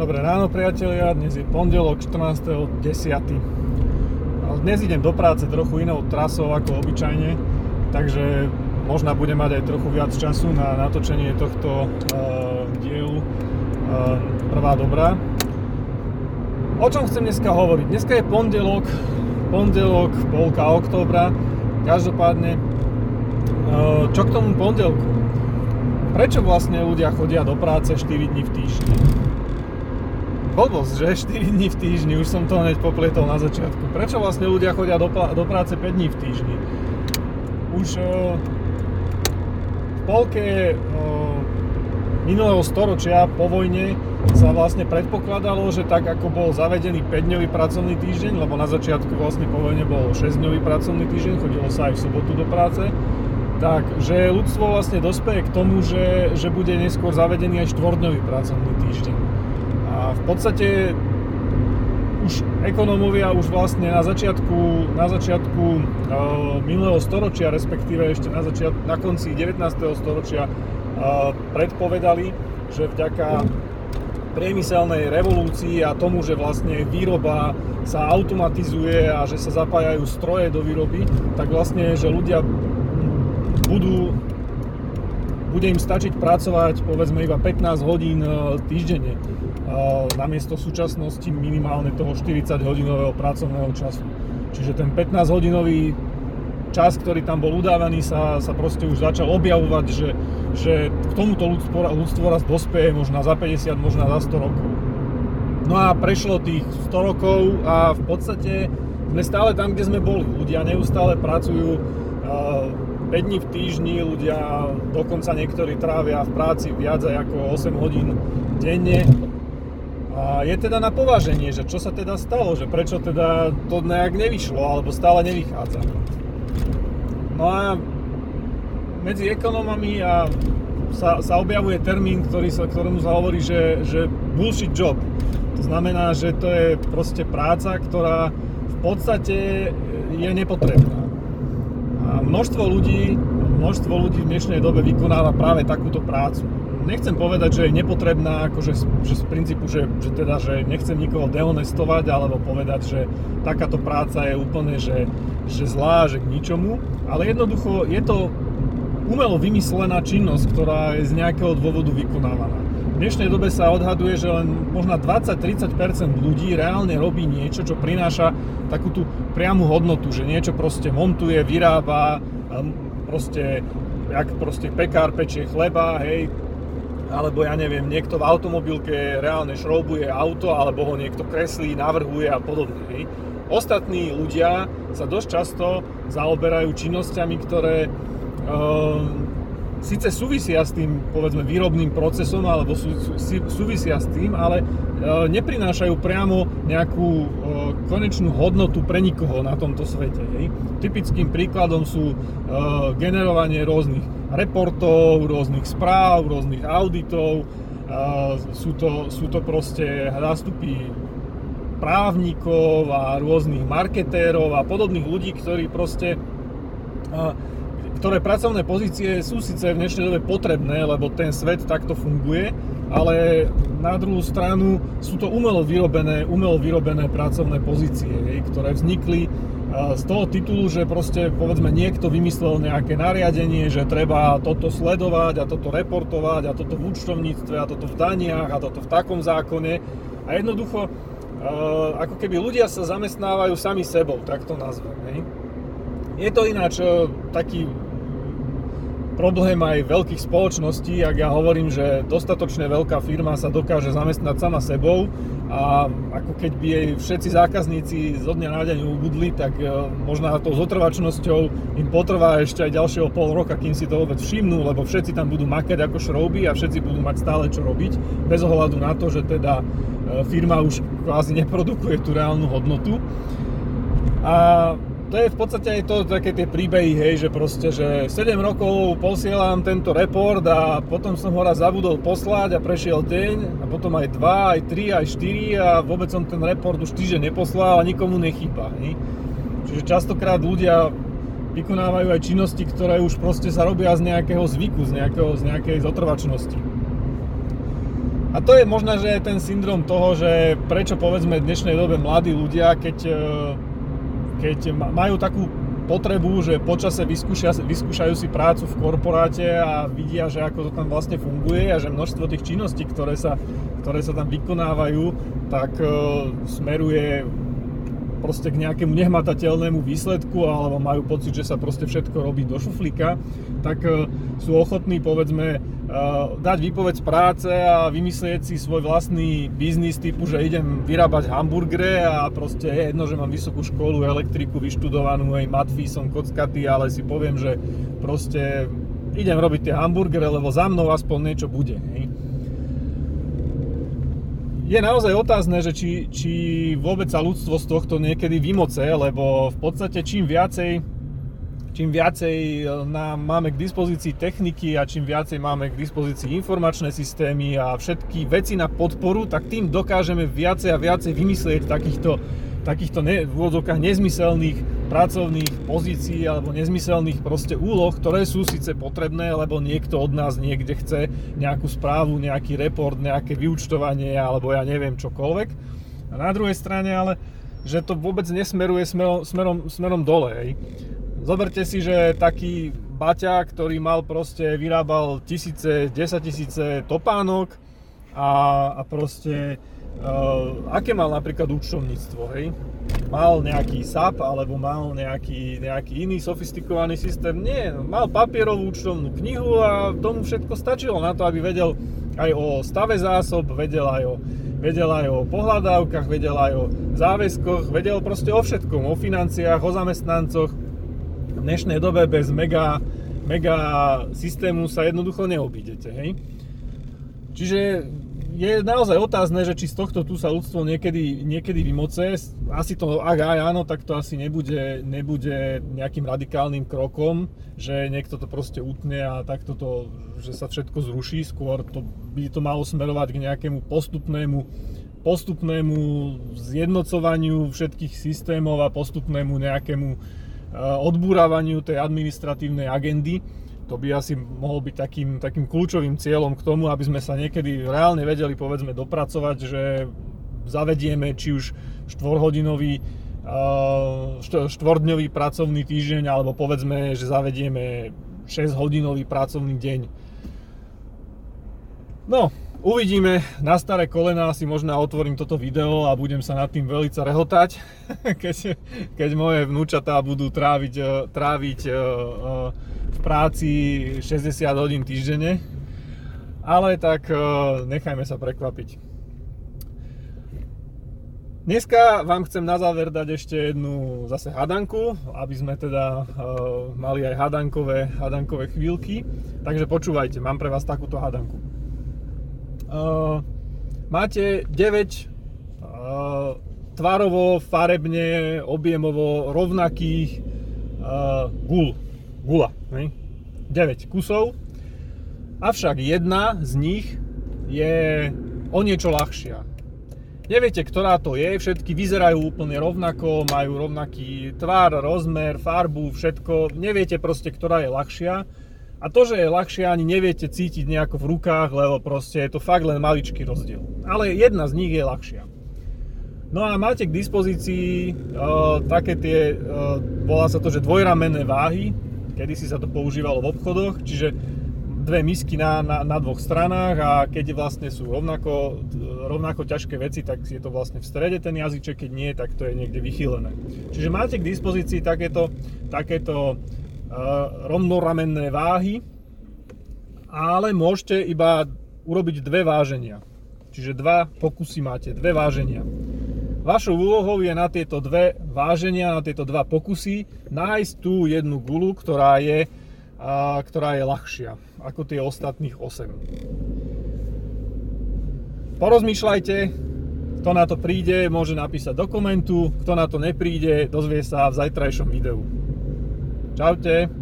Dobré ráno priatelia, dnes je pondelok 14.10. Dnes idem do práce trochu inou trasou ako obyčajne, takže možno budem mať aj trochu viac času na natočenie tohto uh, dielu. Uh, prvá dobrá. O čom chcem dneska hovoriť? Dneska je pondelok, pondelok, polka októbra. Každopádne, uh, čo k tomu pondelku? Prečo vlastne ľudia chodia do práce 4 dní v týždni? Blbosť, že 4 dní v týždni, už som to hneď poplietol na začiatku. Prečo vlastne ľudia chodia do, do práce 5 dní v týždni? Už uh, v polke uh, minulého storočia po vojne sa vlastne predpokladalo, že tak ako bol zavedený 5-dňový pracovný týždeň, lebo na začiatku vlastne po vojne bol 6-dňový pracovný týždeň, chodilo sa aj v sobotu do práce, tak, že ľudstvo vlastne dospeje k tomu, že, že bude neskôr zavedený aj 4-dňový pracovný týždeň v podstate už ekonómovia už vlastne na začiatku, na začiatku uh, minulého storočia, respektíve ešte na, začiat, na konci 19. storočia uh, predpovedali, že vďaka priemyselnej revolúcii a tomu, že vlastne výroba sa automatizuje a že sa zapájajú stroje do výroby, tak vlastne, že ľudia budú bude im stačiť pracovať povedzme iba 15 hodín týždenne namiesto súčasnosti minimálne toho 40 hodinového pracovného času. Čiže ten 15 hodinový čas, ktorý tam bol udávaný, sa, sa proste už začal objavovať, že, že k tomuto ľudstvo, ľudstvo raz dospeje možno za 50, možno za 100 rokov. No a prešlo tých 100 rokov a v podstate sme stále tam, kde sme boli. Ľudia neustále pracujú 5 dní v týždni, ľudia dokonca niektorí trávia v práci viac ako 8 hodín denne a je teda na pováženie, že čo sa teda stalo, že prečo teda to nejak nevyšlo, alebo stále nevychádza. No a medzi ekonomami a sa, sa objavuje termín, ktorý sa, ktorému sa hovorí, že, že bullshit job. To znamená, že to je proste práca, ktorá v podstate je nepotrebná. Množstvo ľudí, množstvo ľudí v dnešnej dobe vykonáva práve takúto prácu nechcem povedať, že je nepotrebná, akože že z princípu, že, že teda, že nechcem nikoho dehonestovať, alebo povedať, že takáto práca je úplne, že, že zlá, že k ničomu, ale jednoducho je to umelo vymyslená činnosť, ktorá je z nejakého dôvodu vykonávaná. V dnešnej dobe sa odhaduje, že len možno 20-30% ľudí reálne robí niečo, čo prináša takú tú priamu hodnotu, že niečo proste montuje, vyrába, proste jak proste pekár pečie chleba, hej, alebo ja neviem, niekto v automobilke reálne šroubuje auto, alebo ho niekto kreslí, navrhuje a podobne. Hej. Ostatní ľudia sa dosť často zaoberajú činnosťami, ktoré e, síce súvisia s tým, povedzme, výrobným procesom, alebo sú, sú, súvisia s tým, ale e, neprinášajú priamo nejakú e, konečnú hodnotu pre nikoho na tomto svete. Hej. Typickým príkladom sú e, generovanie rôznych reportov, rôznych správ, rôznych auditov. Sú to, sú to proste nástupy právnikov a rôznych marketérov a podobných ľudí, ktorí proste ktoré pracovné pozície sú síce v dnešnej dobe potrebné, lebo ten svet takto funguje, ale na druhú stranu sú to umelo vyrobené, umelo vyrobené pracovné pozície, ktoré vznikli z toho titulu, že proste povedzme niekto vymyslel nejaké nariadenie, že treba toto sledovať a toto reportovať a toto v účtovníctve a toto v daniach a toto v takom zákone a jednoducho ako keby ľudia sa zamestnávajú sami sebou, tak to nazvem. Hej. Je to ináč taký problém aj veľkých spoločností, ak ja hovorím, že dostatočne veľká firma sa dokáže zamestnať sama sebou a ako keď by jej všetci zákazníci zo dňa na deň ubudli, tak e, možno tou zotrvačnosťou im potrvá ešte aj ďalšieho pol roka, kým si to vôbec všimnú, lebo všetci tam budú makať ako šrouby a všetci budú mať stále čo robiť, bez ohľadu na to, že teda e, firma už kvázi neprodukuje tú reálnu hodnotu. A to je v podstate aj to, také tie príbehy, hej, že proste, že 7 rokov posielam tento report a potom som ho raz zabudol poslať a prešiel deň a potom aj 2, aj 3, aj 4 a vôbec som ten report už týždeň neposlal a nikomu nechýba, hej. Čiže častokrát ľudia vykonávajú aj činnosti, ktoré už proste sa robia z nejakého zvyku, z, nejakého, z nejakej zotrvačnosti. A to je možno, že je ten syndrom toho, že prečo povedzme v dnešnej dobe mladí ľudia, keď, e, keď majú takú potrebu, že počase vyskúšia, vyskúšajú si prácu v korporáte a vidia, že ako to tam vlastne funguje a že množstvo tých činností, ktoré sa, ktoré sa tam vykonávajú, tak e, smeruje proste k nejakému nehmatateľnému výsledku alebo majú pocit, že sa proste všetko robí do šuflíka, tak e, sú ochotní povedzme e, dať výpoveď z práce a vymyslieť si svoj vlastný biznis typu, že idem vyrábať hamburgere a proste je jedno, že mám vysokú školu, elektriku vyštudovanú, aj matfí som kockatý, ale si poviem, že proste idem robiť tie hamburgere, lebo za mnou aspoň niečo bude. Je naozaj otázne, že či, či vôbec sa ľudstvo z tohto niekedy vymoce, lebo v podstate čím viacej čím viacej e, nám máme k dispozícii techniky a čím viacej máme k dispozícii informačné systémy a všetky veci na podporu, tak tým dokážeme viacej a viacej vymyslieť takýchto takýchto ne, v úvodzovkách nezmyselných pracovných pozícií alebo nezmyselných proste úloh, ktoré sú síce potrebné, lebo niekto od nás niekde chce nejakú správu, nejaký report, nejaké vyučtovanie alebo ja neviem čokoľvek. A na druhej strane ale, že to vôbec nesmeruje smerom, smerom, smerom dole. Hej. Zoberte si, že taký Baťa, ktorý mal proste, vyrábal tisíce, desať tisíce topánok a, a proste Uh, aké mal napríklad účtovníctvo, hej? Mal nejaký SAP alebo mal nejaký, nejaký iný sofistikovaný systém? Nie, mal papierovú účtovnú knihu a tomu všetko stačilo na to, aby vedel aj o stave zásob, vedel aj o, vedel aj o pohľadávkach, vedel aj o záväzkoch, vedel proste o všetkom, o financiách, o zamestnancoch. V dnešnej dobe bez mega, mega systému sa jednoducho neobídete, hej? Čiže je naozaj otázne, že či z tohto tu sa ľudstvo niekedy, niekedy vymoce. Asi to, ak aj áno, tak to asi nebude, nebude nejakým radikálnym krokom, že niekto to proste utne a takto to, že sa všetko zruší. Skôr to, by to malo smerovať k nejakému postupnému postupnému zjednocovaniu všetkých systémov a postupnému nejakému eh, odbúravaniu tej administratívnej agendy to by asi mohol byť takým, takým kľúčovým cieľom k tomu, aby sme sa niekedy reálne vedeli povedzme dopracovať, že zavedieme či už štvorhodinový štvordňový pracovný týždeň alebo povedzme, že zavedieme 6 hodinový pracovný deň. No, uvidíme, na staré kolena si možno otvorím toto video a budem sa nad tým veľmi rehotať, keď, keď moje vnúčatá budú tráviť, tráviť v práci 60 hodín týždenne, ale tak nechajme sa prekvapiť. Dneska vám chcem na záver dať ešte jednu zase hadanku, aby sme teda mali aj hadankové, hadankové chvíľky. Takže počúvajte, mám pre vás takúto hadanku. Uh, máte 9 uh, tvarovo, farebne, objemovo rovnakých uh, gul gula. Ne? 9 kusov, avšak jedna z nich je o niečo ľahšia. Neviete, ktorá to je, všetky vyzerajú úplne rovnako, majú rovnaký tvar, rozmer, farbu, všetko. Neviete proste, ktorá je ľahšia. A to, že je ľahšia, ani neviete cítiť nejako v rukách, lebo proste je to fakt len maličký rozdiel. Ale jedna z nich je ľahšia. No a máte k dispozícii uh, také tie, uh, volá sa to, že dvojramenné váhy, Kedy si sa to používalo v obchodoch, čiže dve misky na, na, na dvoch stranách a keď vlastne sú rovnako, rovnako ťažké veci, tak je to vlastne v strede ten jazyček, keď nie, tak to je niekde vychýlené. Čiže máte k dispozícii takéto, takéto rovnoramenné váhy, ale môžete iba urobiť dve váženia. Čiže dva pokusy máte, dve váženia. Vašou úlohou je na tieto dve váženia, na tieto dva pokusy nájsť tú jednu gulu, ktorá je, a, ktorá je ľahšia ako tie ostatných 8. Porozmýšľajte, kto na to príde, môže napísať do komentu, kto na to nepríde, dozvie sa v zajtrajšom videu. Čaute.